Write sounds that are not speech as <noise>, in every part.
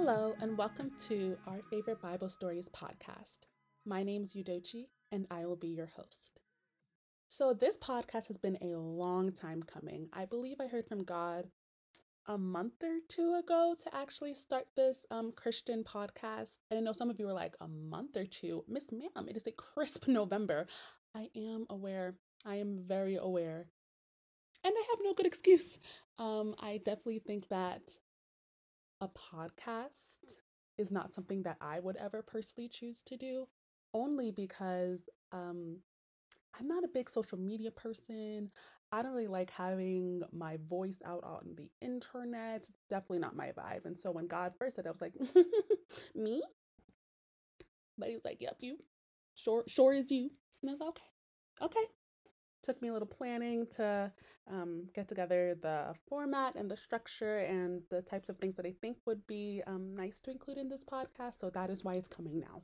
Hello, and welcome to our favorite Bible Stories podcast. My name is Udochi, and I will be your host. So, this podcast has been a long time coming. I believe I heard from God a month or two ago to actually start this um, Christian podcast. And I know some of you were like, a month or two? Miss Ma'am, it is a crisp <laughs> November. I am aware. I am very aware. And I have no good excuse. Um, I definitely think that a podcast is not something that I would ever personally choose to do, only because um, I'm not a big social media person. I don't really like having my voice out on the internet. It's definitely not my vibe. And so when God first said, I was like, <laughs> me? But he was like, yep, you. Sure, sure is you. And I was like, okay, okay took me a little planning to um, get together the format and the structure and the types of things that I think would be um, nice to include in this podcast. So that is why it's coming now.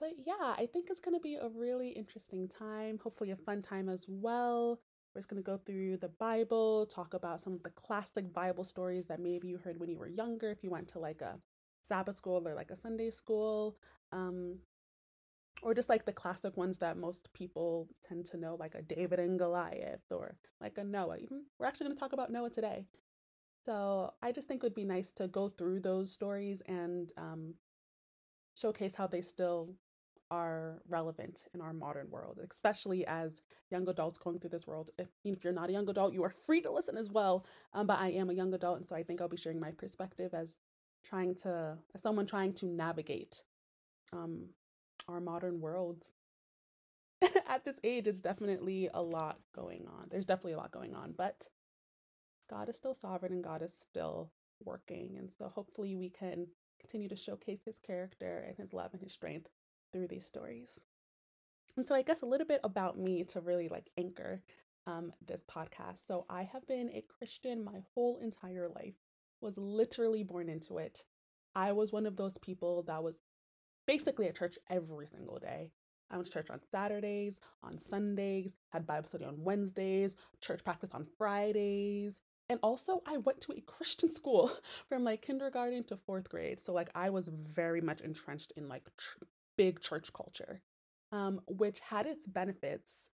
But yeah, I think it's going to be a really interesting time, hopefully, a fun time as well. We're just going to go through the Bible, talk about some of the classic Bible stories that maybe you heard when you were younger, if you went to like a Sabbath school or like a Sunday school. Um, or just like the classic ones that most people tend to know, like a David and Goliath or like a Noah. Even we're actually going to talk about Noah today. So I just think it would be nice to go through those stories and um, showcase how they still are relevant in our modern world, especially as young adults going through this world. If, if you're not a young adult, you are free to listen as well. Um, but I am a young adult, and so I think I'll be sharing my perspective as trying to, as someone trying to navigate um, our modern world <laughs> at this age it's definitely a lot going on. There's definitely a lot going on but god is still sovereign and god is still working and so hopefully we can continue to showcase his character and his love and his strength through these stories. And so i guess a little bit about me to really like anchor um, this podcast. So i have been a christian my whole entire life was literally born into it. I was one of those people that was basically at church every single day. I went to church on Saturdays, on Sundays, had Bible study on Wednesdays, church practice on Fridays. And also, I went to a Christian <laughs> school from like kindergarten to fourth grade. So, like, I was very much entrenched in like big church culture, um, which had its benefits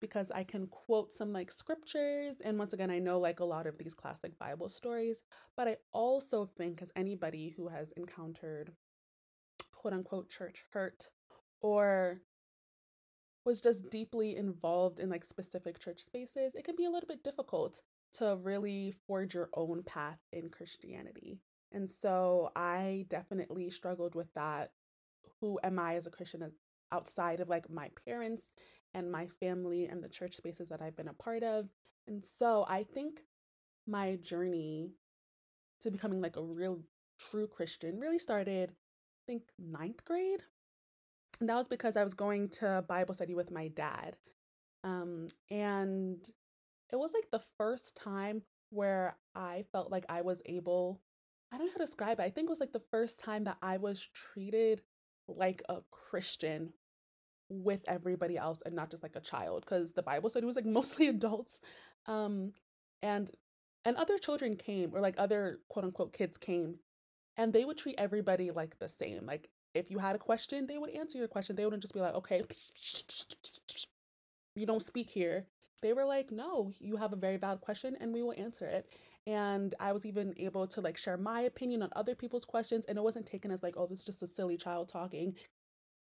because I can quote some like scriptures. And once again, I know like a lot of these classic Bible stories. But I also think, as anybody who has encountered quote unquote church hurt or was just deeply involved in like specific church spaces, it can be a little bit difficult to really forge your own path in Christianity. And so I definitely struggled with that. Who am I as a Christian outside of like my parents and my family and the church spaces that I've been a part of? And so I think my journey to becoming like a real true Christian really started think ninth grade. And that was because I was going to Bible study with my dad. Um, and it was like the first time where I felt like I was able, I don't know how to describe it. I think it was like the first time that I was treated like a Christian with everybody else and not just like a child because the Bible study was like <laughs> mostly adults. Um, and and other children came or like other quote unquote kids came and they would treat everybody like the same. Like if you had a question, they would answer your question. They wouldn't just be like, okay, you don't speak here. They were like, no, you have a very valid question and we will answer it. And I was even able to like share my opinion on other people's questions. And it wasn't taken as like, oh, this is just a silly child talking.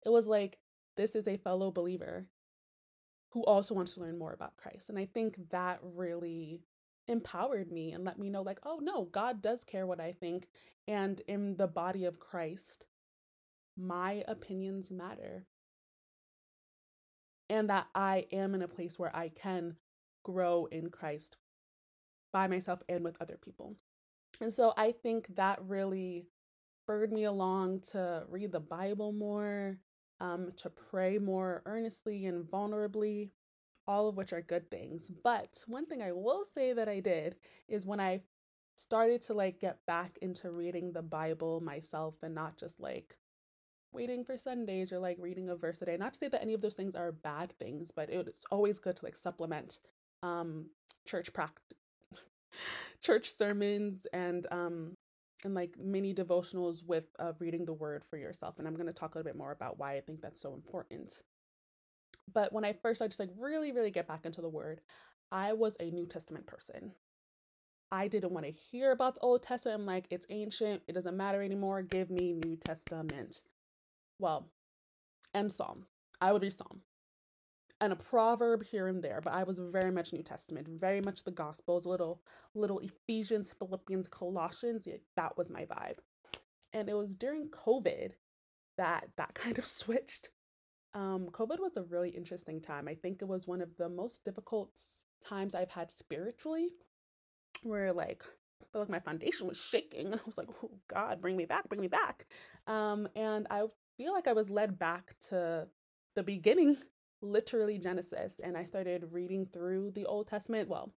It was like, this is a fellow believer who also wants to learn more about Christ. And I think that really empowered me and let me know like oh no god does care what i think and in the body of christ my opinions matter. And that i am in a place where i can grow in christ by myself and with other people. And so i think that really spurred me along to read the bible more um, to pray more earnestly and vulnerably all of which are good things. But one thing I will say that I did is when I started to like get back into reading the Bible myself and not just like waiting for Sundays or like reading a verse a day. Not to say that any of those things are bad things, but it's always good to like supplement um church practice <laughs> church sermons and um and like mini devotionals with uh, reading the word for yourself. And I'm going to talk a little bit more about why I think that's so important. But when I first started to like really, really get back into the word, I was a New Testament person. I didn't want to hear about the Old Testament. I'm like, it's ancient. It doesn't matter anymore. Give me New Testament. Well, and Psalm. I would read Psalm and a proverb here and there, but I was very much New Testament, very much the Gospels, little little Ephesians, Philippians, Colossians. That was my vibe. And it was during COVID that that <laughs> kind of switched. Um, COVID was a really interesting time. I think it was one of the most difficult times I've had spiritually, where like I felt like my foundation was shaking, and I was like, "Oh God, bring me back, bring me back." Um, and I feel like I was led back to the beginning literally Genesis, and I started reading through the Old Testament. Well,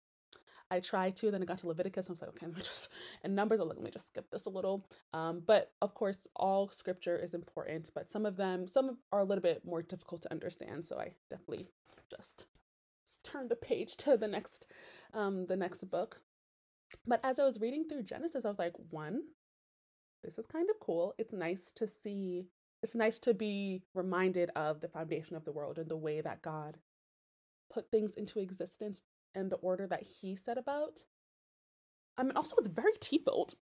I tried to, then I got to Leviticus. I was like, okay, let me just, <laughs> and Numbers, like, let me just skip this a little. Um, but of course, all scripture is important, but some of them, some are a little bit more difficult to understand. So I definitely just turned the page to the next, um, the next book. But as I was reading through Genesis, I was like, one, this is kind of cool. It's nice to see it's nice to be reminded of the foundation of the world and the way that God put things into existence and the order that He set about. I mean, also, it's very T filled.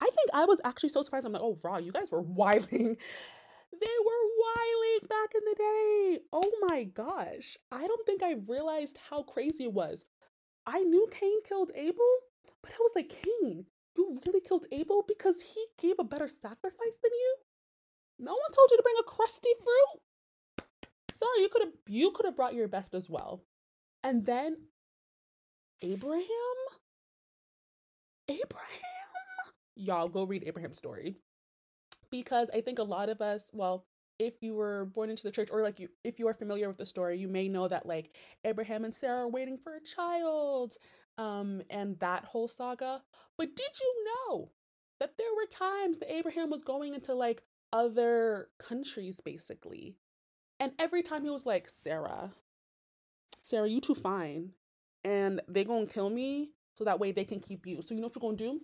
I think I was actually so surprised. I'm like, oh, raw, you guys were <laughs> wiling. They were wiling back in the day. Oh my gosh. I don't think I realized how crazy it was. I knew Cain killed Abel, but I was like, Cain, you really killed Abel because he gave a better sacrifice than you? No one told you to bring a crusty fruit. Sorry, you could have you could have brought your best as well. And then Abraham? Abraham? Y'all go read Abraham's story. Because I think a lot of us, well, if you were born into the church or like you if you are familiar with the story, you may know that like Abraham and Sarah are waiting for a child um and that whole saga. But did you know that there were times that Abraham was going into like other countries basically. And every time he was like, Sarah, Sarah, you too fine. And they gonna kill me so that way they can keep you. So you know what you're gonna do?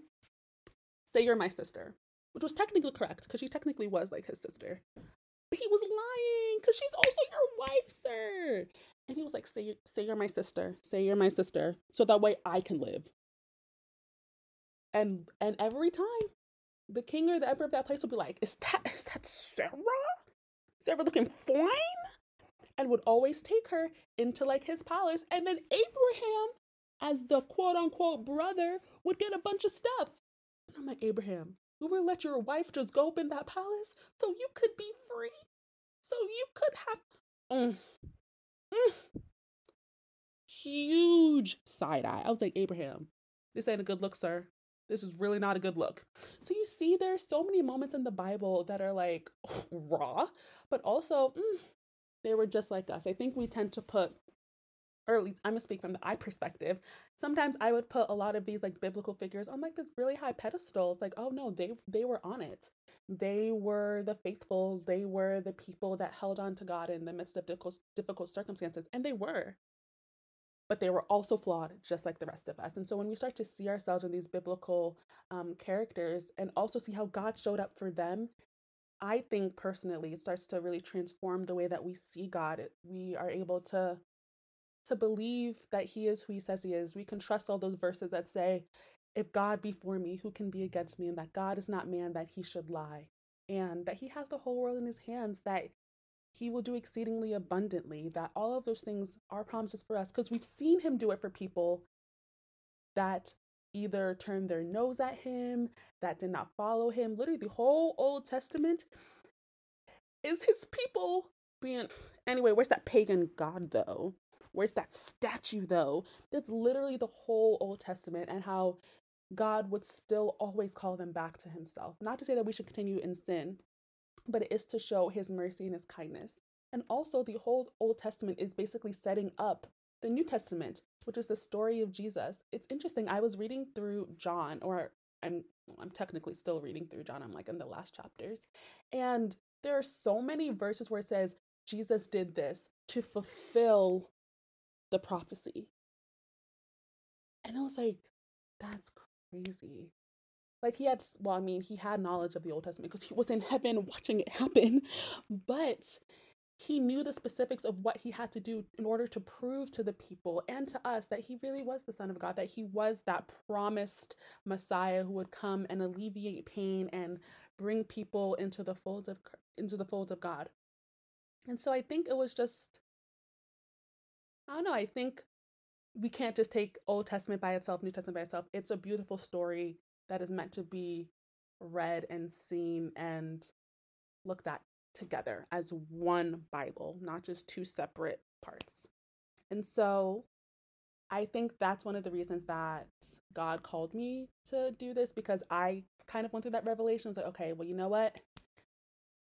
Say you're my sister. Which was technically correct, because she technically was like his sister. But he was lying, because she's also your wife, sir. And he was like, say, say you're my sister. Say you're my sister. So that way I can live. And and every time the king or the emperor of that place will be like, "Is that is that Sarah? Is Sarah looking fine?" And would always take her into like his palace, and then Abraham, as the quote unquote brother, would get a bunch of stuff. And I'm like, Abraham, you would let your wife just go up in that palace so you could be free, so you could have. Mm, mm. Huge side eye. I was like, Abraham, this ain't a good look, sir this is really not a good look. So you see, there's so many moments in the Bible that are like <laughs> raw, but also mm, they were just like us. I think we tend to put, or at least I'm gonna speak from the I perspective. Sometimes I would put a lot of these like biblical figures on like this really high pedestal. It's like, oh no, they they were on it. They were the faithful. They were the people that held on to God in the midst of difficult difficult circumstances, and they were but they were also flawed just like the rest of us. And so when we start to see ourselves in these biblical um, characters and also see how God showed up for them, I think personally it starts to really transform the way that we see God. We are able to to believe that he is who he says he is. We can trust all those verses that say, if God be for me, who can be against me? And that God is not man that he should lie. And that he has the whole world in his hands, that he will do exceedingly abundantly, that all of those things are promises for us because we've seen him do it for people that either turned their nose at him, that did not follow him. Literally, the whole Old Testament is his people being. <sighs> Anyway, where's that pagan God though? Where's that statue though? That's literally the whole Old Testament and how God would still always call them back to himself. Not to say that we should continue in sin, but it is to show his mercy and his kindness. And also, the whole Old Testament is basically setting up the New Testament, which is the story of Jesus. It's interesting. I was reading through John, or I'm I'm technically still reading through John. I'm like in the last chapters, and there are so many verses where it says Jesus did this to fulfill the prophecy. And I was like, that's crazy. like he had well i mean he had knowledge of the old testament because he was in heaven <laughs> watching it happen but he knew the specifics of what he had to do in order to prove to the people and to us that he really was the son of god that he was that promised messiah who would come and alleviate pain and bring people into the folds of into the folds of god. And so i think it was just i don't know i think we can't just take old testament by itself new testament by itself. It's a beautiful story that is meant to be read and seen and looked at together as one Bible, not just two separate parts. And so I think that's one of the reasons that God called me to do this because I kind of went through that revelation. I was like, okay, well, you know what?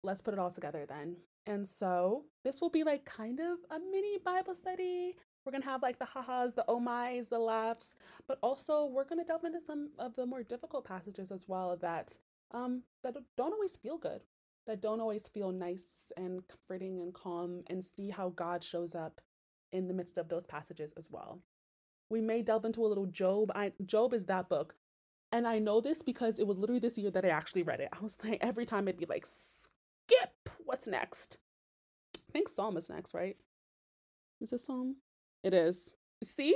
Let's put it all together then. And so this will be like kind of a mini Bible study. We're gonna have like the ha-has, the oh my's, the laughs, but also we're gonna delve into some of the more difficult passages as well that um that don't always feel good that don't always feel nice and comforting and calm and see how God shows up in the midst of those passages as well. We may delve into a little Job. I Job is that book. And I know this because it was literally this year that I actually read it. <laughs> I was like every time it'd be like skip, what's next? I think Psalm is next, right? Is this Psalm? It is. See?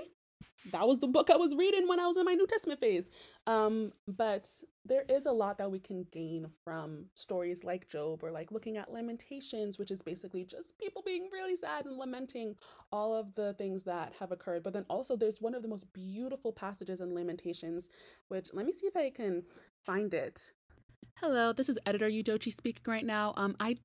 that was the book I was reading when I was in my New Testament phase. Um, but there is a lot that we can gain from stories like Job or like looking at Lamentations, which is basically just people being really sad and lamenting all of the things that have occurred. But then also, there's one of the most beautiful passages in Lamentations, which let me see if I can find it. Hello, this is editor Udochi speaking right now. Um, I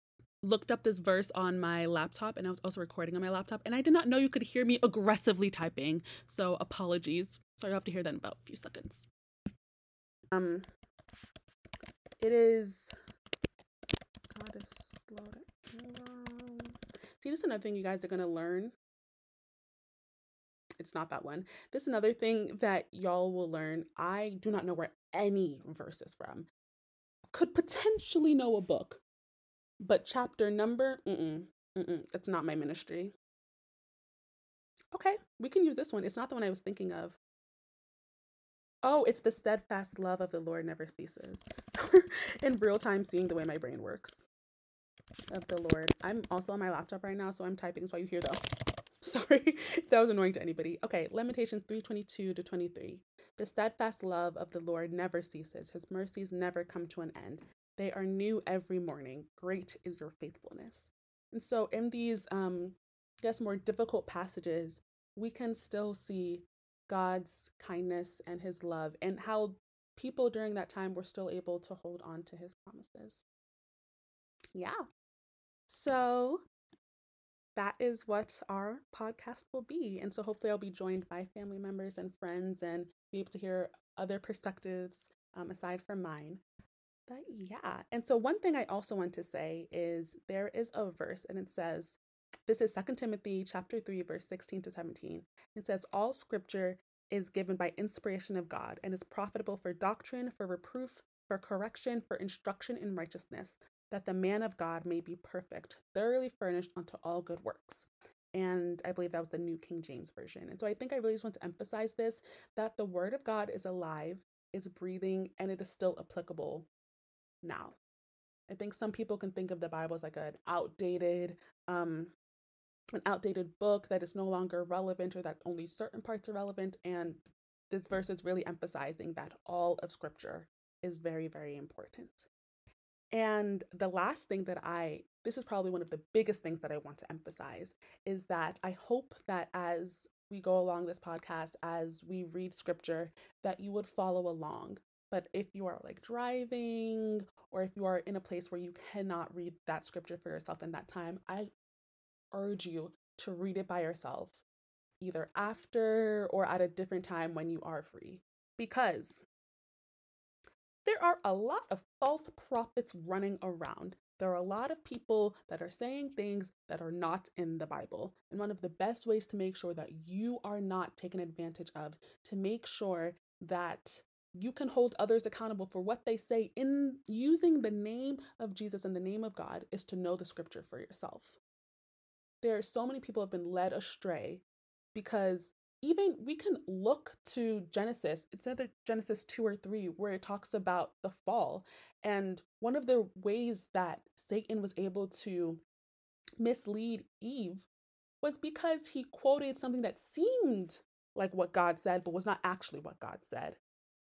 looked up this verse on my laptop and I was also recording on my laptop and I did not know you could hear me aggressively typing. So apologies. Sorry, I'll have to hear that in about a few seconds. Um it is See, this is another thing you guys are gonna learn. It's not that one. This is another thing that y'all will learn. I do not know where any verse is from. Could potentially know a book, but chapter number, mm-mm, mm-mm, it's not my ministry. Okay, we can use this one. It's not the one I was thinking of. Oh, it's the steadfast love of the Lord never ceases. <laughs> In real time, seeing the way my brain works. Of the Lord. I'm also on my laptop right now, so I'm typing, so you hear the. <laughs> Sorry if <laughs> that was annoying to anybody. Okay, Lamentations 322 to 23. The steadfast love of the Lord never ceases, his mercies never come to an end. They are new every morning. Great is your faithfulness. And so, in these, um, guess, more difficult passages, we can still see God's kindness and his love and how people during that time were still able to hold on to his promises. Yeah. So, that is what our podcast will be. And so, hopefully, I'll be joined by family members and friends and be able to hear other perspectives um, aside from mine. But yeah. And so one thing I also want to say is there is a verse and it says, this is Second Timothy chapter 3 verse 16 to 17. It says all scripture is given by inspiration of God and is profitable for doctrine, for reproof, for correction, for instruction in righteousness, that the man of God may be perfect, thoroughly furnished unto all good works. And I believe that was the New King James Version. And so I think I really just want to emphasize this that the Word of God is alive, it's breathing, and it is still applicable now. I think some people can think of the Bible as like an outdated, um, an outdated book that is no longer relevant or that only certain parts are relevant. And this verse is really emphasizing that all of scripture is very, very important. And the last thing that I, this is probably one of the biggest things that I want to emphasize, is that I hope that as we go along this podcast, as we read scripture, that you would follow along. But if you are like driving or if you are in a place where you cannot read that scripture for yourself in that time, I urge you to read it by yourself, either after or at a different time when you are free. Because there are a lot of false prophets running around. There are a lot of people that are saying things that are not in the Bible. And one of the best ways to make sure that you are not taken advantage of, to make sure that you can hold others accountable for what they say in using the name of Jesus and the name of God is to know the scripture for yourself. There are so many people have been led astray because even we can look to Genesis, it's either Genesis 2 or 3, where it talks about the fall. And one of the ways that Satan was able to mislead Eve was because he quoted something that seemed like what God said, but was not actually what God said.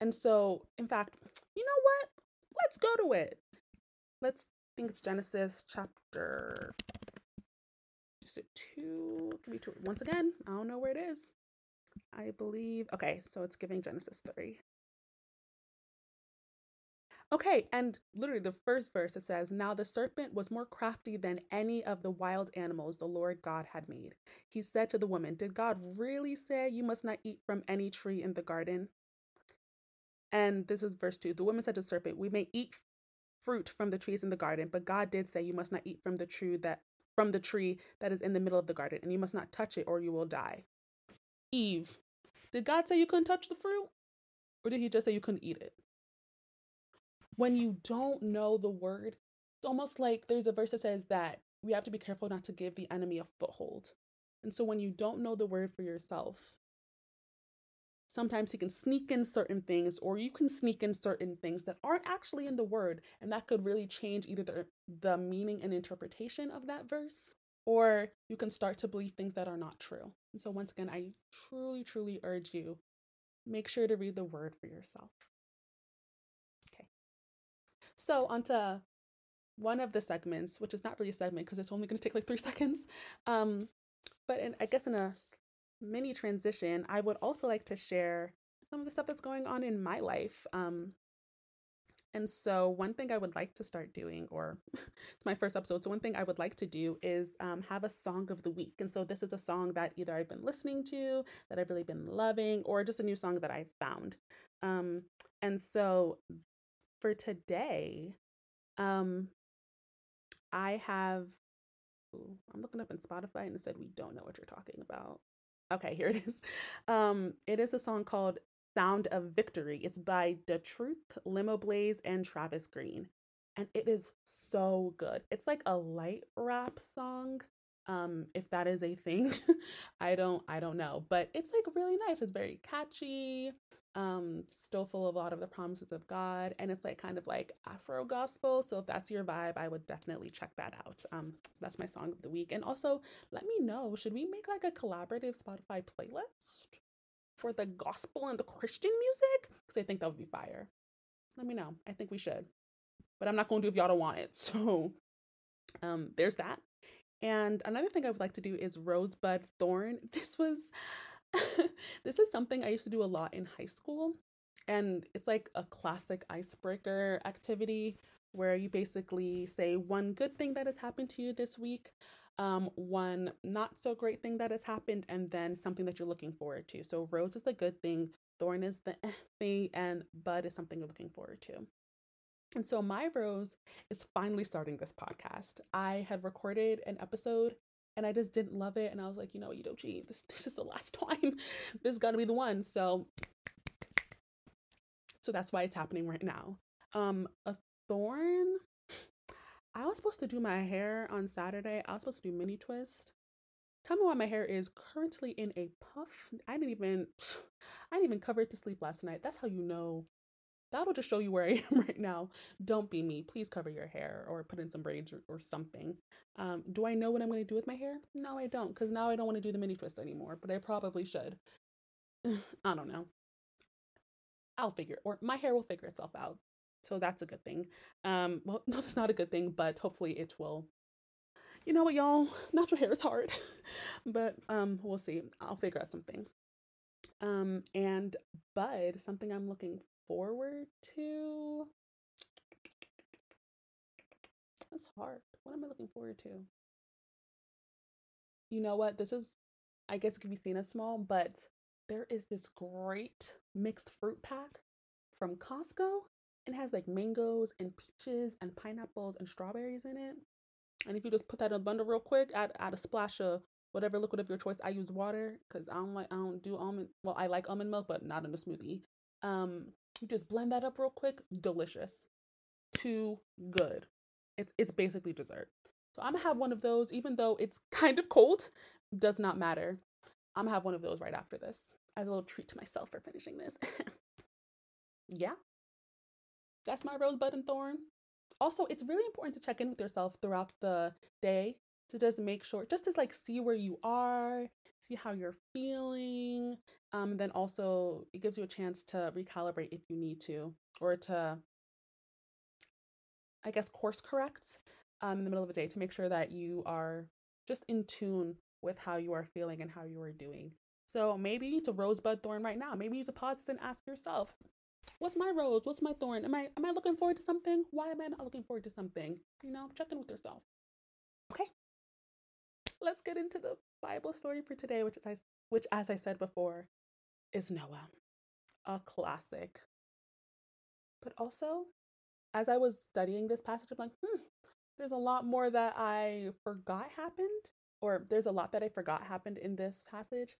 And so, in fact, you know what? Let's go to it. Let's think it's Genesis chapter it two? Give me two. Once again, I don't know where it is. I believe. Okay, so it's giving Genesis 3. Okay, and literally the first verse it says, Now the serpent was more crafty than any of the wild animals the Lord God had made. He said to the woman, Did God really say you must not eat from any tree in the garden? And this is verse 2. The woman said to the serpent, We may eat fruit from the trees in the garden, but God did say you must not eat from the tree that from the tree that is in the middle of the garden, and you must not touch it or you will die. Eve, did God say you couldn't touch the fruit? Or did he just say you couldn't eat it? When you don't know the word, it's almost like there's a verse that says that we have to be careful not to give the enemy a foothold. And so when you don't know the word for yourself, sometimes he can sneak in certain things or you can sneak in certain things that aren't actually in the word and that could really change either the, the meaning and interpretation of that verse or you can start to believe things that are not true. And so once again i truly truly urge you make sure to read the word for yourself. Okay. So onto one of the segments which is not really a segment because it's only going to take like three <laughs> seconds um but in, i guess in a mini transition, I would also like to share some of the stuff that's going on in my life. Um, and so, one thing I would like to start doing, or <laughs> it's my first episode, so one thing I would like to do is um, have a song of the week. And so, this is a song that either I've been listening to, that I've really been loving, or just a new song that I've found. Um, and so, for today, um, I have, ooh, I'm looking up in Spotify and it said, We don't know what you're talking about. Okay, here it is. Um, it is a song called Sound of Victory. It's by The Truth, Limoblaze, and Travis Greene. And it is so good. It's like a light rap song. Um, if that is a thing. <laughs> I don't I don't know. But it's like really nice. It's very catchy um still full of a lot of the promises of god and it's like kind of like afro gospel. So if that's your vibe i would definitely check that out. Um so that's my song of the week. And also let me know should we make like a collaborative spotify playlist for the gospel and the christian music? Because i think that would be fire. Let me know. I think we should. But i'm not going to do if y'all don't want it. <laughs> So um there's that and another thing i would like to do is rosebud thorn <laughs> this was <laughs> this is something I used to do a lot in high school. And it's like a classic icebreaker activity where you basically say one good thing that has happened to you this week, um, one not so great thing that has happened, and then something that you're looking forward to. So, rose is the good thing, thorn is the <laughs> thing, and bud is something you're looking forward to. And so, my rose is finally starting this podcast. I had recorded an episode and I just didn't love it. And I was like, you know, you don't this <laughs> this is the last time. this is gonna be the one. So so that's why it's happening right now. Um, a thorn. I was supposed to do my hair on Saturday. I was supposed to do mini twist. Tell me why my hair is currently in a puff. I didn't even <sighs> I didn't even cover it to sleep last night. That's how you know that'll just show you where I <laughs> am right now. Don't be me. Please cover your hair or put in some braids or, or something. Um, do I know what I'm going to do with my hair? No, I don't, because now I don't want to do the mini twist anymore, but I probably should. <sighs> I don't know. I'll figure, or my hair will figure itself out. So that's a good thing. Um, well, <laughs> no, that's not a good thing, but hopefully it will. You know what, y'all? <laughs> Natural hair is hard, but um, we'll see. I'll figure out something. Um, and bud, something I'm looking forward to? That's hard. What am I looking forward to? You know what? This is, I guess it can be seen as small, but there is this great mixed fruit pack from Costco. It has like mangoes and peaches and pineapples and strawberries in it. And if you just put that in a bundle real quick, add add a splash of whatever liquid of your choice. I use water because I don't like I don't do almond. Well, I like almond milk, but not in a smoothie. Um, you just blend that up real quick. Delicious. Too good. It's it's basically dessert. So I'm gonna have one of those, even though it's <laughs> kind of cold. Does not matter. I'm gonna have one of those right after this as a little treat to myself for finishing this. <laughs> yeah, that's my rosebud and thorn. Also, it's really important to check in with yourself throughout the day to just make sure, just to like see where you are, see how you're feeling. Um, then also it gives you a chance to recalibrate if you need to, or to, I guess, course correct um, in the middle of the day to make sure that you are just in tune with how you are feeling and how you are doing. So maybe you need to rosebud thorn right now. Maybe you need to pause and ask yourself, what's my rose? What's my thorn? Am I am I looking forward to something? Why am I not looking forward to something? You know, check in with yourself. Okay. Let's get into the Bible story for today, which I which as I said before, is Noah. A classic. But also, as I was studying this passage, I'm like, hmm, there's a lot more that I forgot happened, or there's a lot that I forgot happened in this passage,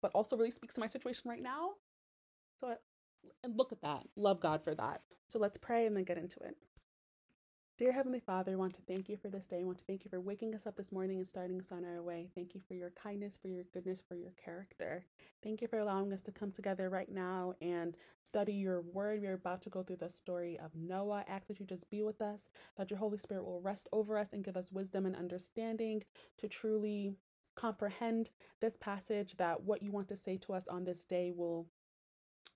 but also really speaks to my situation right now. So, and look at that. Love God for that. So let's pray and then get into it. Dear Heavenly Father, I want to thank you for this day. I want to thank you for waking us up this morning and starting us on our way. Thank you for your kindness, for your goodness, for your character. Thank you for allowing us to come together right now and study your word. We are about to go through the story of Noah. Ask that you just be with us, that your Holy Spirit will rest over us and give us wisdom and understanding to truly comprehend this passage, that what you want to say to us on this day will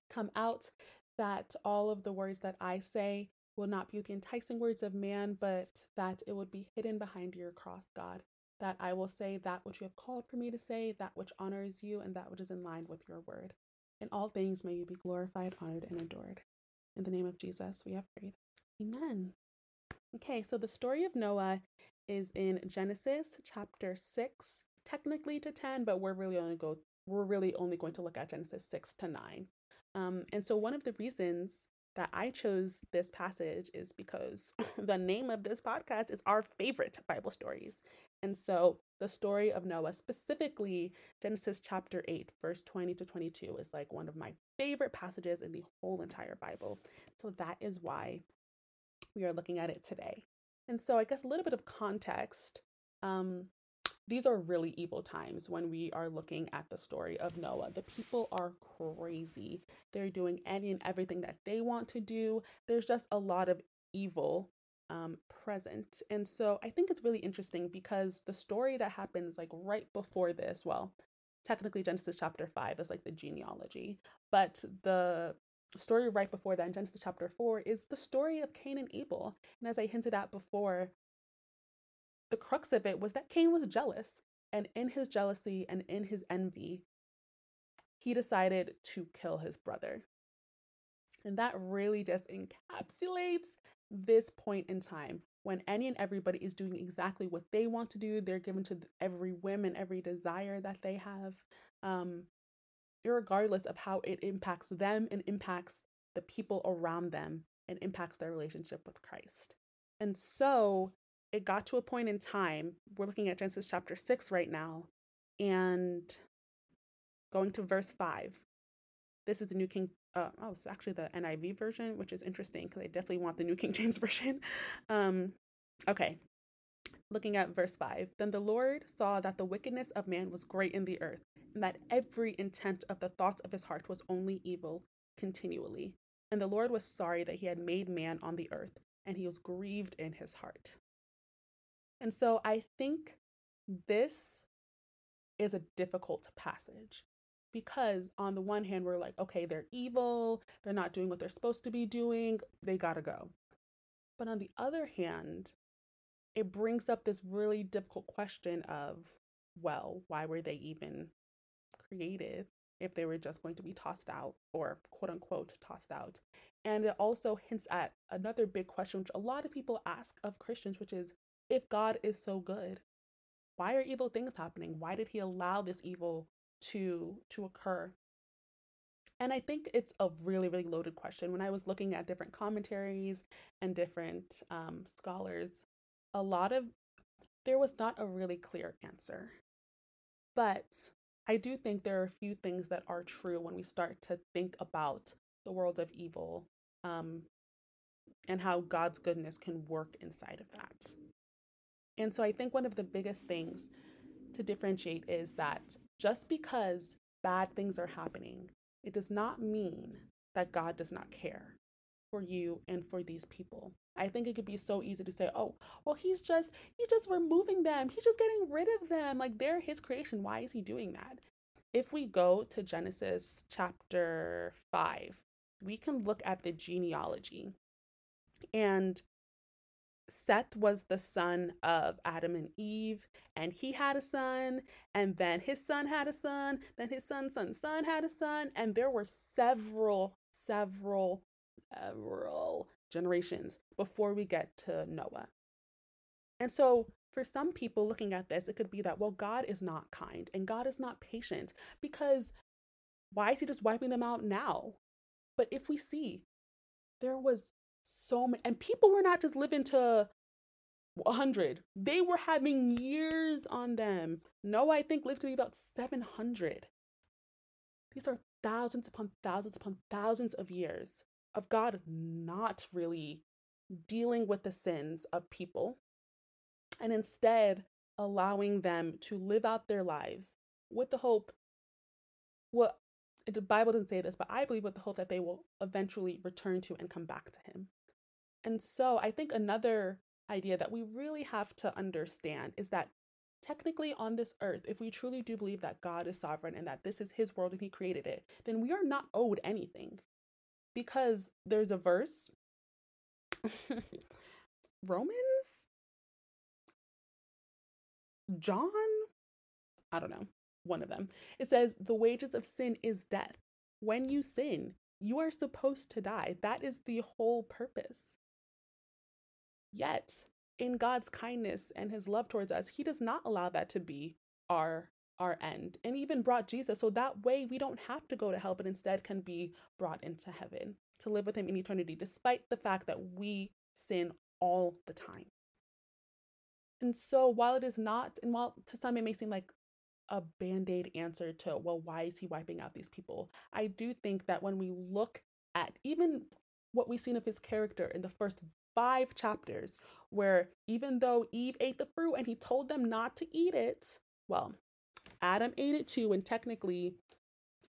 come out, that all of the words that I say will not be the enticing words of man, but that it would be hidden behind your cross, God. That I will say that which you have called for me to say, that which honors you, and that which is in line with your word. In all things, may you be glorified, honored, and adored. In the name of Jesus, we have prayed. Amen. Okay, so the story of Noah is in Genesis chapter 6, technically to 10, but we're really only go we're really only going to look at Genesis 6 to 9. Um, and so one of the reasons that I chose this passage is because <laughs> the name of this podcast is our favorite Bible stories. And so the story of Noah, specifically Genesis chapter 8, verse 20 to 22, is like one of my favorite passages in the whole entire Bible. So that is why we are looking at it today. And so I guess a little bit of context. Um, these are really evil times when we are looking at the story of Noah. The people are crazy. They're doing any and everything that they want to do. There's just a lot of evil um, present. And so I think it's really interesting because the story that happens like right before this, well, technically Genesis chapter 5 is like the genealogy, but the story right before that in Genesis chapter 4 is the story of Cain and Abel. And as I hinted at before, the crux of it was that Cain was jealous. And in his jealousy and in his envy, he decided to kill his brother. And that really just encapsulates this point in time when any and everybody is doing exactly what they want to do. They're given to every whim and every desire that they have, um, regardless of how it impacts them and impacts the people around them and impacts their relationship with Christ. And so it got to a point in time, we're looking at Genesis chapter 6 right now, and going to verse 5. This is the New King, uh, oh, it's actually the NIV version, which is interesting because I definitely want the New King <laughs> James Version. Um, okay, looking at verse 5. Then the Lord saw that the wickedness of man was great in the earth, and that every intent of the thoughts of his heart was only evil continually. And the Lord was sorry that he had made man on the earth, and he was grieved in his heart. And so I think this is a difficult passage because on the one hand we're like okay they're evil they're not doing what they're supposed to be doing they got to go. But on the other hand it brings up this really difficult question of well why were they even created if they were just going to be tossed out or quote unquote tossed out? And it also hints at another big question which a lot of people ask of christians which is if God is so good, why are evil things happening? Why did he allow this evil to to occur? And I think it's a really, really loaded question. When I was looking at different commentaries and different um, scholars, a lot of there was not a really clear answer. But I do think there are a few things that are true when we start to think about the world of evil um, and how God's goodness can work inside of that. And so I think one of the biggest things to differentiate is that just because bad things are happening, it does not mean that God does not care for you and for these people. I think it could be so easy to say, "Oh, well he's just he's just removing them. He's just getting rid of them. Like they're his creation. Why is he doing that?" If we go to Genesis chapter 5, we can look at the genealogy. And Seth was the son of Adam and Eve, and he had a son, and then his son had a son, then his son's son's son had a son, and there were several, several, several generations before we get to Noah. And so, for some people looking at this, it could be that, well, God is not kind and God is not patient because why is he just wiping them out now? But if we see, there was so many, and people were not just living to 100, they were having years on them. Noah, I think, lived to be about 700. These are thousands upon thousands upon thousands of years of God not really dealing with the sins of people and instead allowing them to live out their lives with the hope well the bible doesn't say this but i believe with the hope that they will eventually return to and come back to him. And so i think another idea that we really have to understand is that technically on this earth if we truly do believe that god is sovereign and that this is his world and he created it then we are not owed anything. Because there's a verse <laughs> romans? John, I don't know, one of them. It says, The wages of sin is death. When you sin, you are supposed to die. That is the whole purpose. Yet, in God's kindness and his love towards us, he does not allow that to be our our end and even brought Jesus so that way we don't have to go to hell but instead can be brought into heaven to live with him in eternity despite the fact that we sin all the time. And so while it is not, and while to some it may seem like a band aid answer to, well, why is he wiping out these people? I do think that when we look at even what we've seen of his character in the first five chapters, where even though Eve ate the fruit and he told them not to eat it, well, Adam ate it too, and technically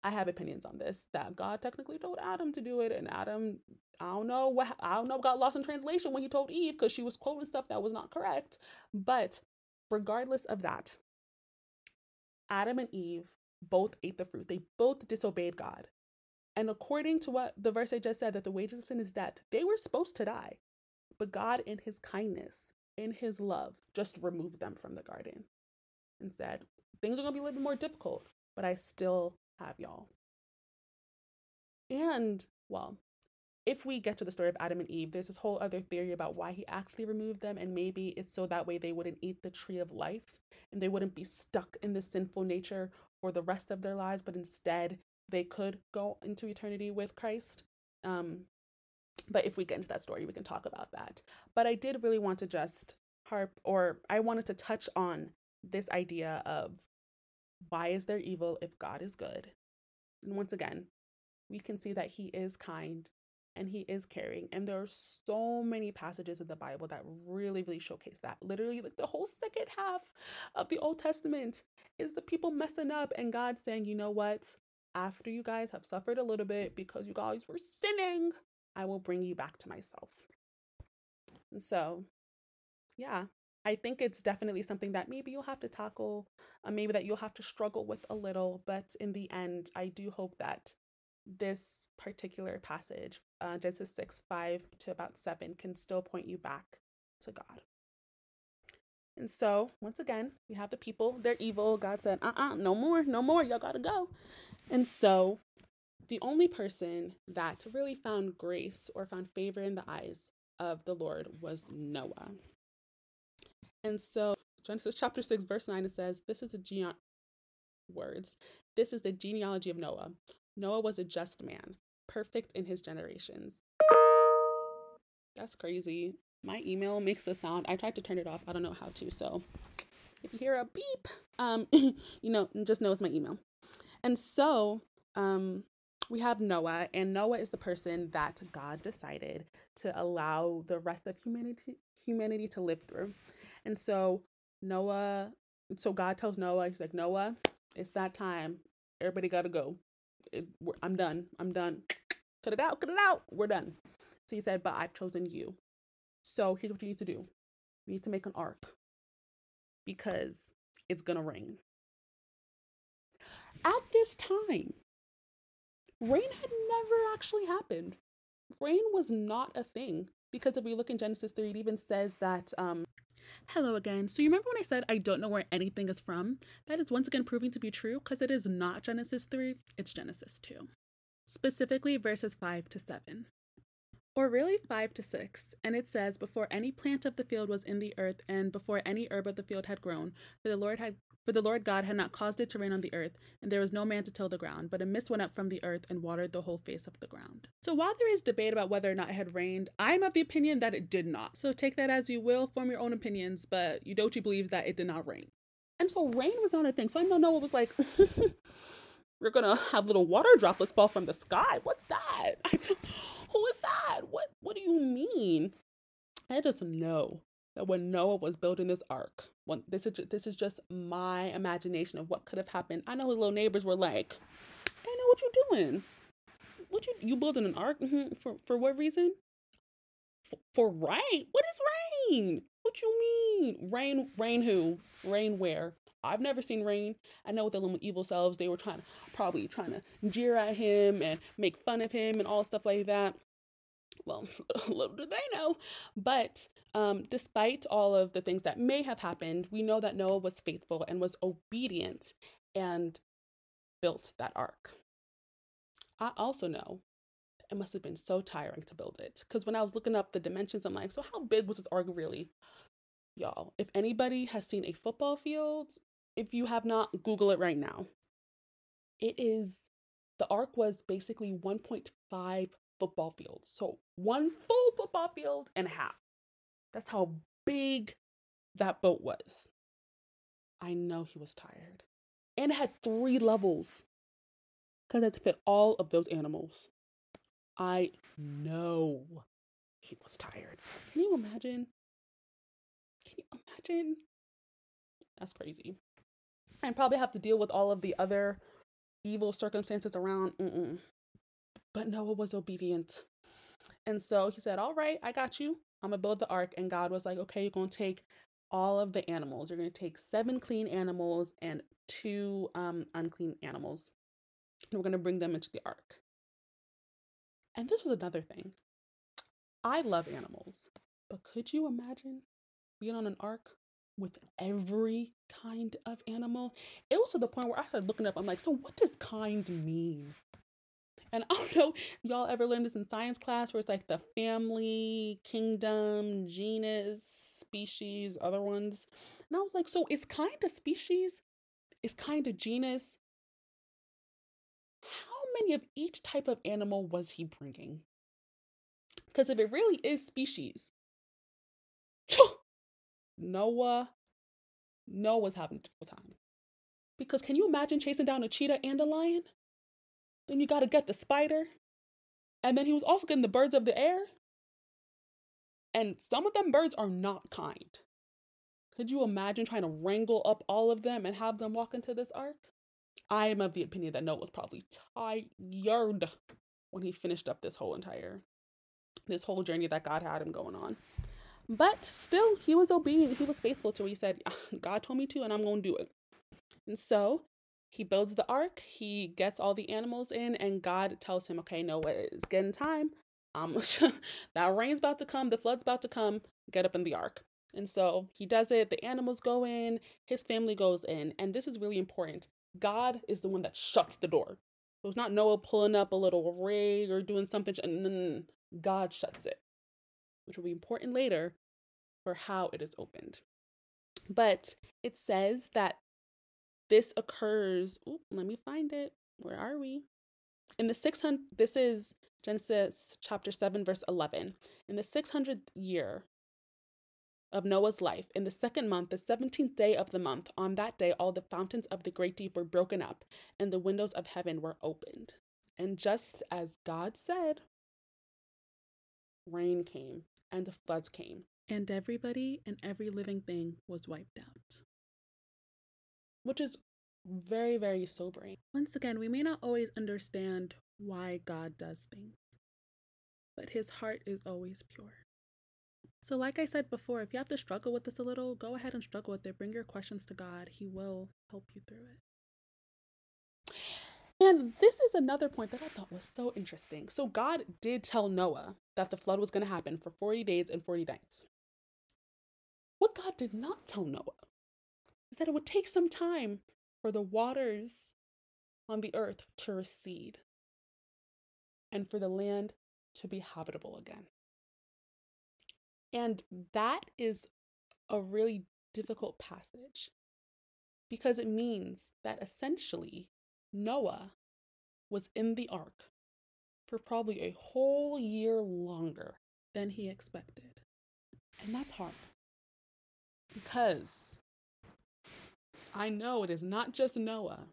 I have opinions on this that God technically told Adam to do it, and Adam, I don't know what I don't know, got lost in translation when he told Eve because she was quoting stuff that was not correct. But regardless of that, Adam and Eve both ate the fruit. They both disobeyed God. And according to what the verse I just said, that the wages of sin is death, they were supposed to die. But God, in his kindness, in his love, just removed them from the garden and said, Things are going to be a little bit more difficult, but I still have y'all. And, well, if we get to the story of Adam and Eve, there's this whole other theory about why he actually removed them, and maybe it's so that way they wouldn't eat the tree of life and they wouldn't be stuck in the sinful nature for the rest of their lives, but instead they could go into eternity with Christ. Um, but if we get into that story, we can talk about that. But I did really want to just harp, or I wanted to touch on this idea of why is there evil if God is good? And once again, we can see that He is kind and He is caring. And there are so many passages in the Bible that really, really showcase that. Literally, like the whole second half of the Old Testament is the people messing up and God saying, you know what? After you guys have suffered a little bit because you guys were sinning, I will bring you back to myself. And so, yeah, I think it's definitely something that maybe you'll have to tackle, uh, maybe that you'll have to struggle with a little. But in the end, I do hope that this particular passage, uh, Genesis 6 5 to about 7, can still point you back to God. And so, once again, we have the people, they're evil. God said, uh uh-uh, uh, no more, no more, y'all gotta go. And so, the only person that really found grace or found favor in the eyes of the Lord was Noah. And so Genesis chapter 6, verse 9, it says, This is the gene words. This is the genealogy of Noah. Noah was a just man, perfect in his generations. That's crazy. My email makes a sound. I tried to turn it off. I don't know how to. So if you hear a beep, um, <laughs> you know, just know it's my email. And so um, we have Noah, and Noah is the person that God decided to allow the rest of humanity humanity to live through. And so Noah, so God tells Noah, he's like, Noah, It's that time. Everybody got to go. It, I'm done. I'm done. Cut it out. Cut it out. We're done. So he said, But I've chosen you. So here's what you need to do you need to make an ark because it's going to rain. At this time, rain had never actually happened. Rain was not a thing because if we look in Genesis 3, it even says that um, Hello again. So, you remember when I said I don't know where anything is from? That is once again proving to be true because it is not Genesis 3, it's Genesis 2. Specifically, verses 5 to 7 or really five to six. And it says, Before any plant of the field was in the earth, and before any herb of the field had grown, for the Lord had for the Lord God had not caused it to rain on the earth, and there was no man to till the ground, but a mist went up from the earth and watered the whole face of the ground. So while there is debate about whether or not it had rained, I'm of the opinion that it did not. So take that as you will, form your own opinions, but Udochi believes that it did not rain. And so rain was not a thing. So I know Noah was like, <laughs> We're gonna have little water droplets fall from the sky. What's that? <laughs> Who is that? What what do you mean? I just know that when Noah was building this ark, when this is this is just my imagination of what could have happened. I know his little neighbors were like, "I know what you're doing. What you you building an ark mm-hmm. for for what reason? For, for rain? What is rain? What you mean? Rain? Rain who? Rain where? I've never seen Rain. I know with the little evil selves, they were trying to probably trying to jeer at him and make fun of him and all stuff like that. Well, <laughs> little do they know. But um, despite all of the things that may have happened, we know that Noah was faithful and was obedient and built that ark. I also know it must have been so tiring to build it because when I was looking up the dimensions, I'm like, so how big was this ark really? Y'all, if anybody has seen a football field, if you have not, Google it right now. It is, the ark was basically 1.5 football fields. So one full football field and a half. That's how big that boat was. I know he was tired. And it had three levels because it had to fit all of those animals. I know he was tired. Can you imagine? Can you imagine? That's crazy and probably have to deal with all of the other evil circumstances around. Mm-mm. But Noah was obedient. And so he said, All right, I got you. I'm going to build the ark. And God was like, Okay, you're going to take all of the animals. You're going to take seven clean animals and two um, unclean animals. And we're going to bring them into the ark. And this was another thing. I love animals, but could you imagine being on an ark with every kind of animal. It was to the point where I started looking up. I'm like, so what does kind mean? And <laughs> I don't know, y'all ever learned this in science class where it's like the family, kingdom, genus, species, other ones. And I was like, so it's kind of species? it's kind of genus? How many of each type of animal was he bringing? Because if it really is species, Noah, Noah's having a difficult time. Because can you imagine chasing down a cheetah and a lion? Then you got to get the spider. And then he was also getting the birds of the air. And some of them birds are not kind. Could you imagine trying to wrangle up all of them and have them walk into this ark? I am of the opinion that Noah was probably tired when he finished up this whole entire this whole journey that God had him going on. But still, he was obedient. He was faithful to what he said. <laughs> God told me to, and I'm going to do it. And so he builds the ark. He gets all the animals in, and God tells him, "Okay, no, it's getting time. Um, <laughs> that rain's about to come. The flood's about to come. Get up in the ark." And so he does it. The animals go in. His family goes in, and this is really important. God is the one that shuts the door. So it's not Noah pulling up a little rig or doing something. And God shuts it which will be important later for how it is opened. But it says that this occurs. Ooh, let me find it. Where are we? In the 600, this is Genesis chapter 7, verse 11. In the 600th year of Noah's life, in the second month, the 17th day of the month, on that day, all the fountains of the great deep were broken up, and the windows of heaven were opened. And just as God said, rain came and the floods came, and everybody and every living thing was wiped out. Which is very, very sobering. Once again, we may not always understand why God does things, but his heart is always pure. So, like I said before, if you have to struggle with this a little, go ahead and struggle with it. Bring your questions to God, He will help you through it. And this is another point that I thought was so interesting. So, God did tell Noah that the flood was going to happen for 40 days and 40 nights. What God did not tell Noah is that it would take some time for the waters on the earth to recede and for the land to be habitable again. And that is a really difficult passage because it means that essentially Noah was in the ark for probably a whole year longer than he expected. And that's hard because I know it is not just Noah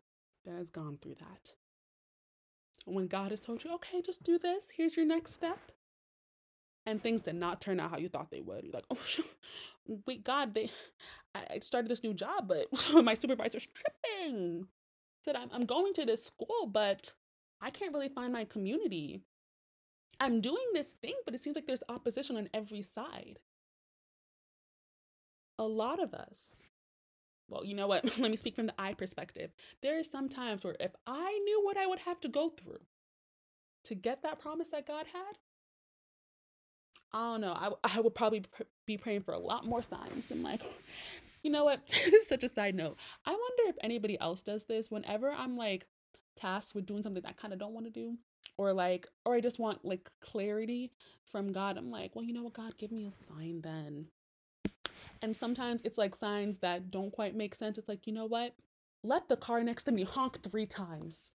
that has gone through that. When God has told you, okay, just do this, here's your next step, and things did not turn out how you thought they would. You're like, oh, <laughs> wait, God, they, I started this new job, but <laughs> my supervisor's tripping. Said, I'm, I'm going to this school, but I can't really find my community. I'm doing this thing, but it seems like there's opposition on every side. A lot of us, well, you know what? <laughs> Let me speak from the I perspective. There are some times where if I knew what I would have to go through to get that promise that God had, I don't know. I, <laughs> I would probably be praying for a lot more signs. And like, <laughs> you know what? this is such a side note. I wonder if anybody else does this whenever I'm like tasked with doing something I kind of don't want to do, or like, or I just want like clarity from God. I'm like, well, you know what, God, give me a sign then. And sometimes it's like signs that don't quite make sense. It's like, you know what? Let the car next to me honk three times.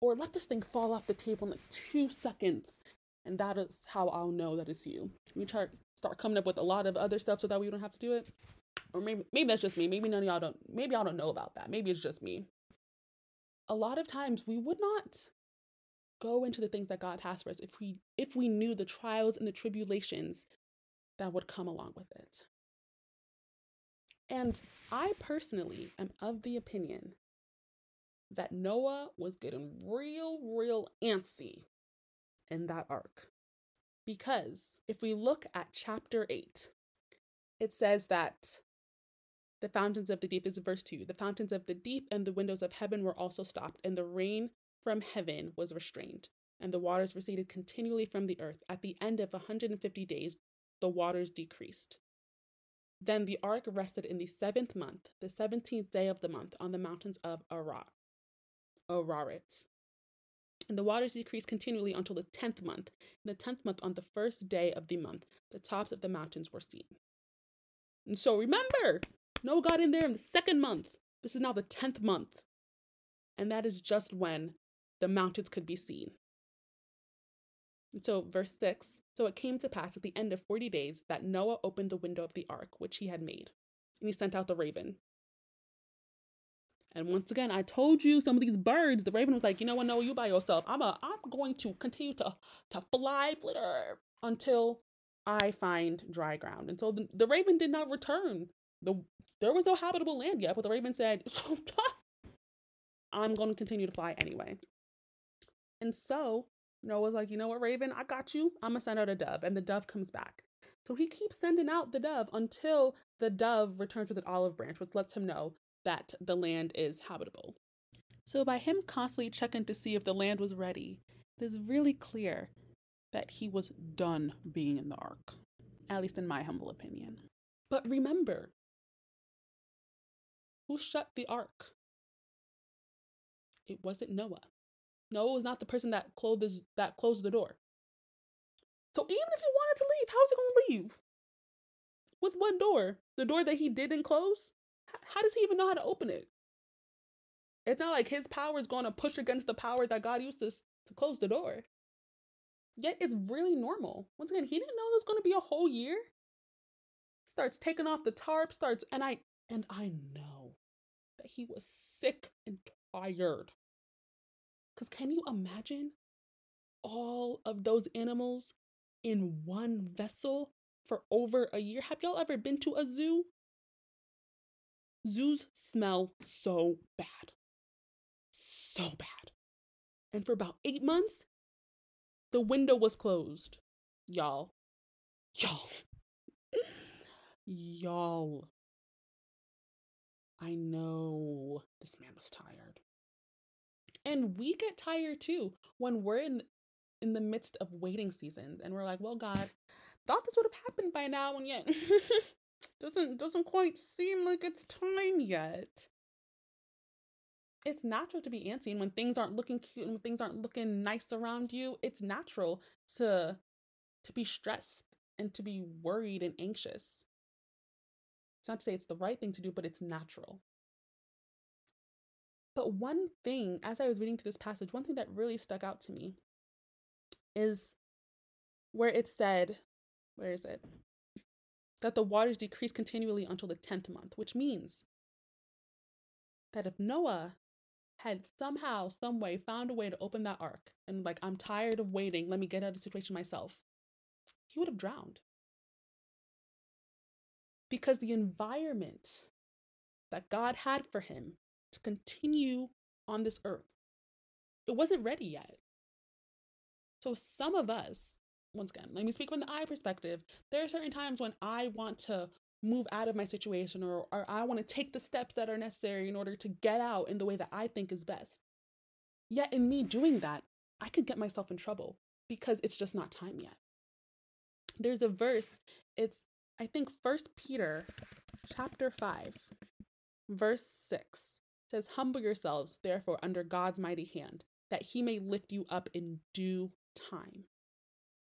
Or let this thing fall off the table in like two seconds and that is how I'll know that it's you. We try start coming up with a lot of other stuff so that we don't have to do it. Or maybe maybe that's just me. Maybe none of y'all don't maybe y'all don't know about that. Maybe it's just me. A lot of times we would not go into the things that God has for us if we if we knew the trials and the tribulations that would come along with it. And I personally am of the opinion that Noah was getting real, real antsy in that ark. Because if we look at chapter 8, it says that the fountains of the deep, this is verse 2, the fountains of the deep and the windows of heaven were also stopped, and the rain from heaven was restrained, and the waters receded continually from the earth. At the end of 150 days, the waters decreased. Then the ark rested in the seventh month, the seventeenth day of the month, on the mountains of Ararat. Ararat and the waters decreased continually until the tenth month. In the tenth month, on the first day of the month, the tops of the mountains were seen. And so remember, Noah got in there in the second month. This is now the tenth month. And that is just when the mountains could be seen. And so, verse 6 So it came to pass at the end of 40 days that Noah opened the window of the ark which he had made, and he sent out the raven, and once again, I told you some of these birds, the raven was like, you know what, no, you by yourself. I'm a I'm going to continue to to fly flitter until I find dry ground. And so the, the raven did not return. The there was no habitable land yet, but the raven said, <laughs> <laughs> I'm going to continue to fly anyway. And so Noah was like, you know what, Raven, I got you. I'm gonna send out a dove. And the dove comes back. So he keeps sending out the dove until the dove returns with an olive branch, which lets him know that the land is habitable. So, by him constantly checking to see if the land was ready, it is really clear that he was done being in the ark, at least in my humble opinion. But remember, who shut the ark? It wasn't Noah. Noah was not the person that closed this, that closed the door. So even if he wanted to leave, how's he gonna leave? With one door, the door that he didn't close. How does he even know how to open it? It's not like his power is going to push against the power that God used to, to close the door. Yet it's really normal. Once again, he didn't know it was going to be a whole year. Starts taking off the tarp, starts, and I and I know that he was sick and tired. Because can you imagine all of those animals in one vessel for over a year? Have y'all ever been to a zoo? Zoos smell so bad. so bad. And for about eight months, the window was closed. Y'all. Y'all. <laughs> Y'all. I know this man was tired. And we get tired too when we're in in the midst of waiting seasons and we're like, well, God, thought this would have happened by now and yet <laughs> doesn't doesn't quite seem like it's time yet. It's natural to be antsy and when things aren't looking cute and when things aren't looking nice around you, it's natural to to be stressed and to be worried and anxious. It's not to say it's the right thing to do, but it's natural. But one thing, as I was reading through this passage, one thing that really stuck out to me is where it said, where is it? That the waters decrease continually until the 10th month, which means that if Noah had somehow, some way found a way to open that ark and, like, I'm tired of waiting, let me get out of the situation myself, he would have drowned. Because the environment that God had for him to continue on this earth. It wasn't ready yet. So, some of us, once again, let me speak from the I perspective. There are certain times when I want to move out of my situation or, or I want to take the steps that are necessary in order to get out in the way that I think is best. Yet, in me doing that, I could get myself in trouble because it's just not time yet. There's a verse, it's, I think, First Peter chapter 5, verse 6 says, Humble yourselves, therefore, under God's mighty hand, that he may lift you up in due time.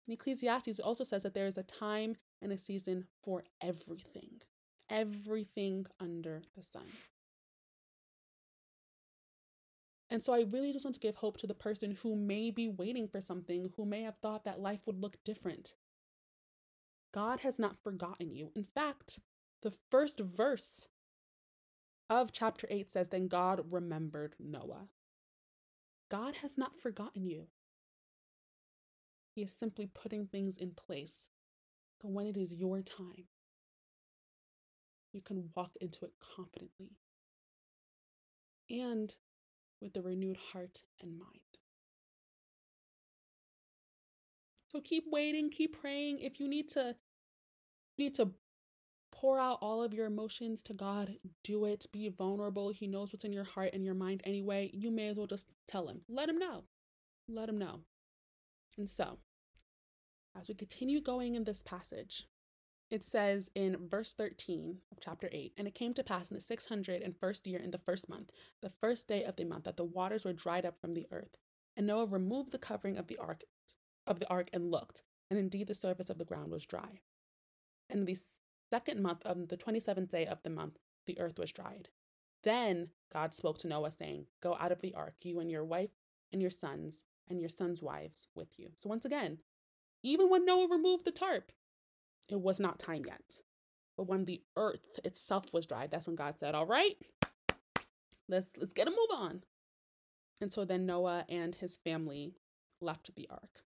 And Ecclesiastes also says that there is a time and a season for everything, everything under the sun. And so I really just want to give hope to the person who may be waiting for something, who may have thought that life would look different. God has not forgotten you. In fact, the first verse of chapter 8 says, Then God remembered Noah. God has not forgotten you. He is simply putting things in place so when it is your time, you can walk into it confidently and with a renewed heart and mind. So keep waiting, keep praying. If you need to need to pour out all of your emotions to God. Do it. Be vulnerable. He knows what's in your heart and your mind anyway. You may as well just tell him. Let him know. Let him know. And so, as we continue going in this passage, it says in verse 13 of chapter 8 And it came to pass in the 601st year in the first month, the first day of the month, that the waters were dried up from the earth. And Noah removed the covering of the ark of the ark and looked, and indeed the surface of the ground was dry. And the second month of the 27th day of the month, the earth was dried. Then God spoke to Noah, saying, Go out of the ark, you and your wife and your sons and your sons' wives with you. So, once again, even when Noah removed the tarp, it was not time yet. But when the earth itself was dried, that's when God said, All right, let's let's get a move on. And so then Noah and his family left the ark.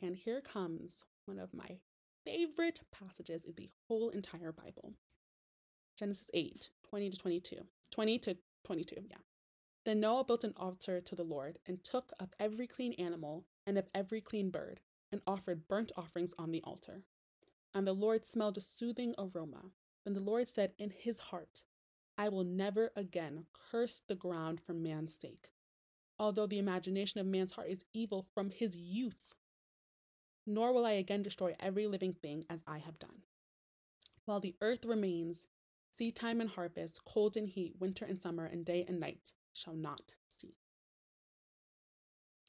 And here comes one of my favorite passages in the whole entire Bible. Genesis 8, 20 to 22. 20 to 22, yeah. Then Noah built an altar to the Lord and took of every clean animal and of every clean bird and offered burnt offerings on the altar. And the Lord smelled a soothing aroma. Then the Lord said in his heart, I will never again curse the ground for man's sake. Although the imagination of man's heart is evil from his youth, nor will I again destroy every living thing as I have done. While the earth remains, seed time and harvest, cold and heat, winter and summer, and day and night shall not cease.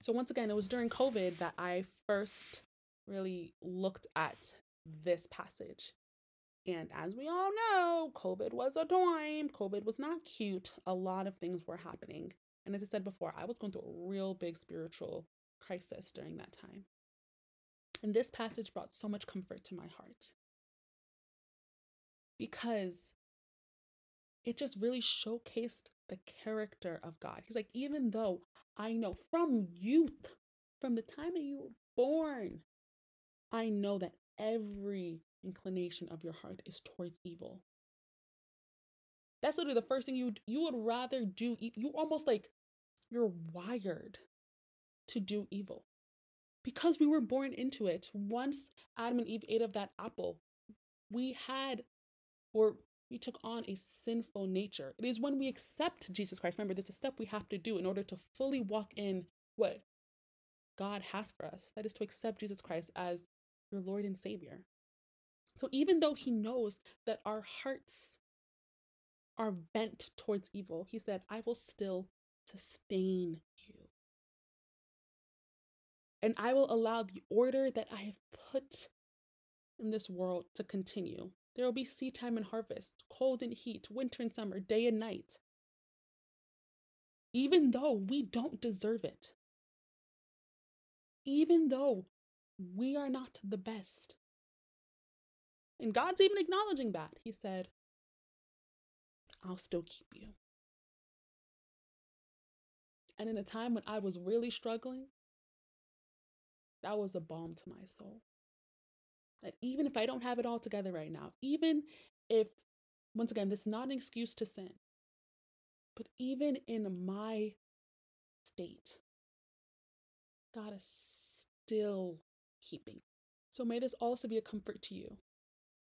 So, once again, it was during COVID that I first really looked at this passage. And as we all know, COVID was a time. COVID was not cute. A lot of things were happening. And as I said before, I was going through a real big spiritual crisis during that time. And this passage brought so much comfort to my heart because it just really showcased the character of God. He's like, even though I know from youth, from the time that you were born, I know that every inclination of your heart is towards evil. That's literally the first thing you you would rather do. You almost like you're wired to do evil because we were born into it. Once Adam and Eve ate of that apple, we had or we took on a sinful nature. It is when we accept Jesus Christ. Remember, there's a step we have to do in order to fully walk in what God has for us. That is to accept Jesus Christ as your Lord and Savior. So even though He knows that our hearts are bent towards evil, He said, I will still sustain you. And I will allow the order that I have put in this world to continue. There will be seed time and harvest, cold and heat, winter and summer, day and night. Even though we don't deserve it, even though we are not the best. And God's even acknowledging that. He said, I'll still keep you. And in a time when I was really struggling, that was a balm to my soul. That even if I don't have it all together right now, even if, once again, this is not an excuse to sin, but even in my state, God is still keeping. So may this also be a comfort to you.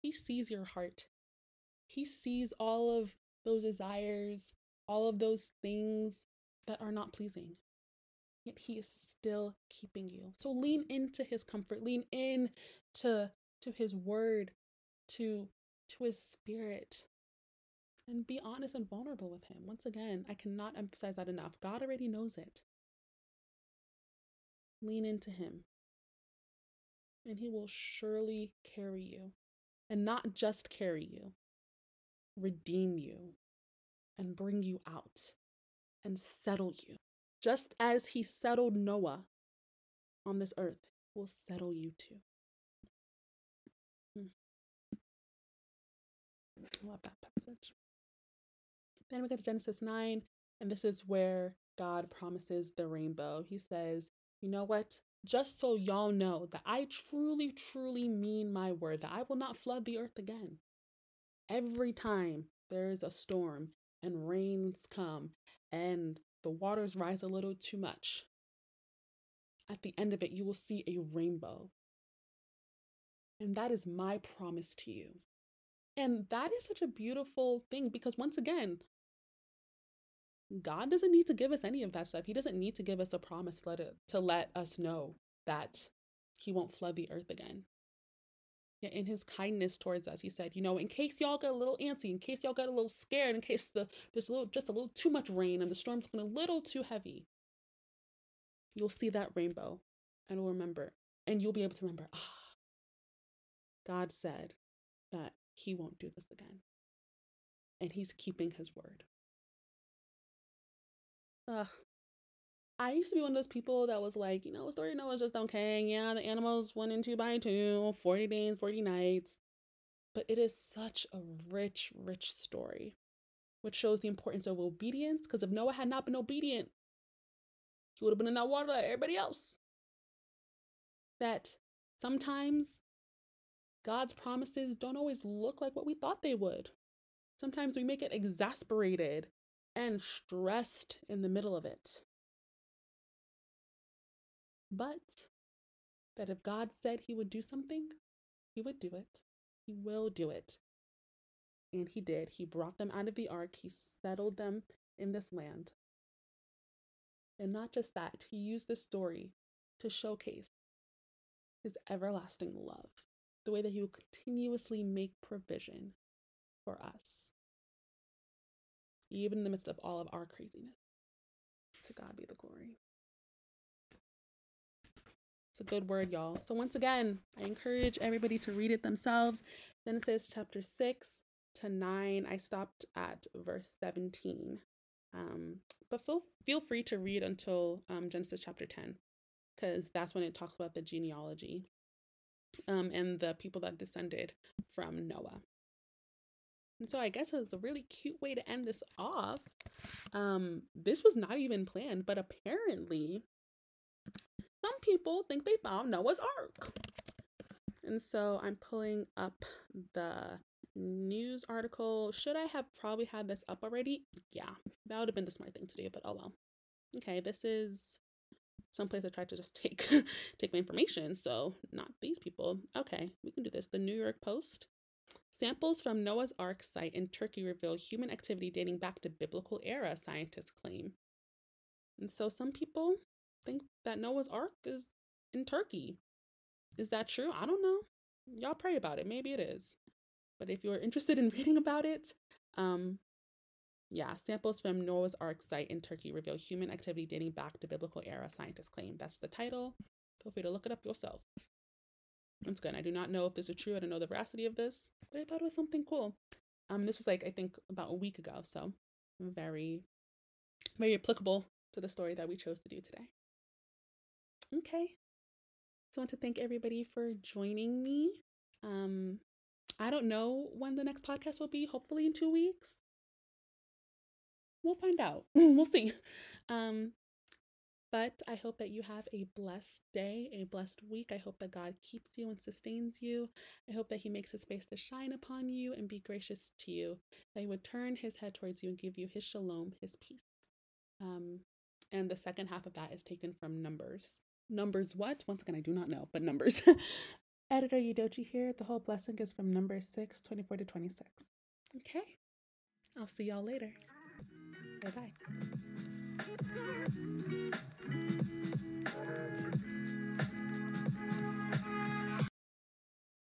He sees your heart. He sees all of those desires, all of those things that are not pleasing. He is still keeping you. So lean into his comfort, lean in to to his word, to to his spirit. And be honest and vulnerable with him. Once again, I cannot emphasize that enough. God already knows it. Lean into him. And he will surely carry you. And not just carry you, redeem you and bring you out and settle you. Just as he settled Noah on this earth, will settle you too. Mm. I love that passage. Then we get to Genesis 9, and this is where God promises the rainbow. He says, You know what? Just so y'all know that I truly, truly mean my word, that I will not flood the earth again. Every time there is a storm and rains come and the waters rise a little too much, at the end of it, you will see a rainbow. And that is my promise to you. And that is such a beautiful thing because once again, God doesn't need to give us any of that stuff. He doesn't need to give us a promise to let, it, to let us know that he won't flood the earth again. Yeah, in his kindness towards us, he said, you know, in case y'all get a little antsy, in case y'all get a little scared, in case the there's a little just a little too much rain and the storm's been a little too heavy, you'll see that rainbow and will remember. And you'll be able to remember, ah, God said that he won't do this again. And he's keeping his word. Ugh. I used to be one of those people that was like, you know, the story of Noah just okay. Yeah, the animals went in two by two, 40 days, 40 nights. But it is such a rich, rich story, which shows the importance of obedience. Because if Noah had not been obedient, he would have been in that water like everybody else. That sometimes God's promises don't always look like what we thought they would. Sometimes we make it exasperated and stressed in the middle of it. But that if God said he would do something, he would do it. He will do it. And he did. He brought them out of the ark, he settled them in this land. And not just that, he used this story to showcase his everlasting love the way that He will continuously make provision for us, even in the midst of all of our craziness. To God be the glory. It's a good word, y'all. So, once again, I encourage everybody to read it themselves. Genesis chapter 6 to 9. I stopped at verse 17. Um, but feel, feel free to read until um, Genesis chapter 10, because that's when it talks about the genealogy um, and the people that descended from Noah. And so I guess it's a really cute way to end this off. Um, this was not even planned, but apparently some people think they found Noah's Ark. And so I'm pulling up the news article. Should I have probably had this up already? Yeah, that would have been the smart thing to do, but oh well. okay, this is someplace I tried to just <laughs> take take my information. So not these people. Okay, we can do this. The New York Post. Samples from Noah's Ark site in Turkey reveal human activity dating back to biblical era, scientists claim. And so some people think that Noah's Ark is in Turkey. Is that true? I don't know. Y'all pray about it. Maybe it is. But if you're interested in <laughs> reading about it, um, yeah, samples from Noah's Ark site in Turkey reveal human activity dating back to biblical era, scientists claim. That's the title. Feel free to look it up yourself. Once again, I do not know if this is true. I don't know the veracity of this, but I thought it was something cool. Um, this was like I think about a week ago, so very, very applicable to the story that we chose to do today. Okay, so I want to thank everybody for joining me. Um, I don't know when the next podcast will be. Hopefully in two weeks we'll find out. <laughs> we'll see. Um, but I hope that you have a blessed day, a blessed week. I hope that God keeps you and sustains you. I hope that He makes His face to shine upon you and be gracious to you. That He would turn His head towards you and give you His shalom, His peace. Um, and the second half of that is taken from Numbers. Numbers what? Once again, I do not know, but Numbers. <laughs> Editor Udochi here. The whole blessing is from number 6, 24 to 26. Okay. I'll see y'all later. Bye bye.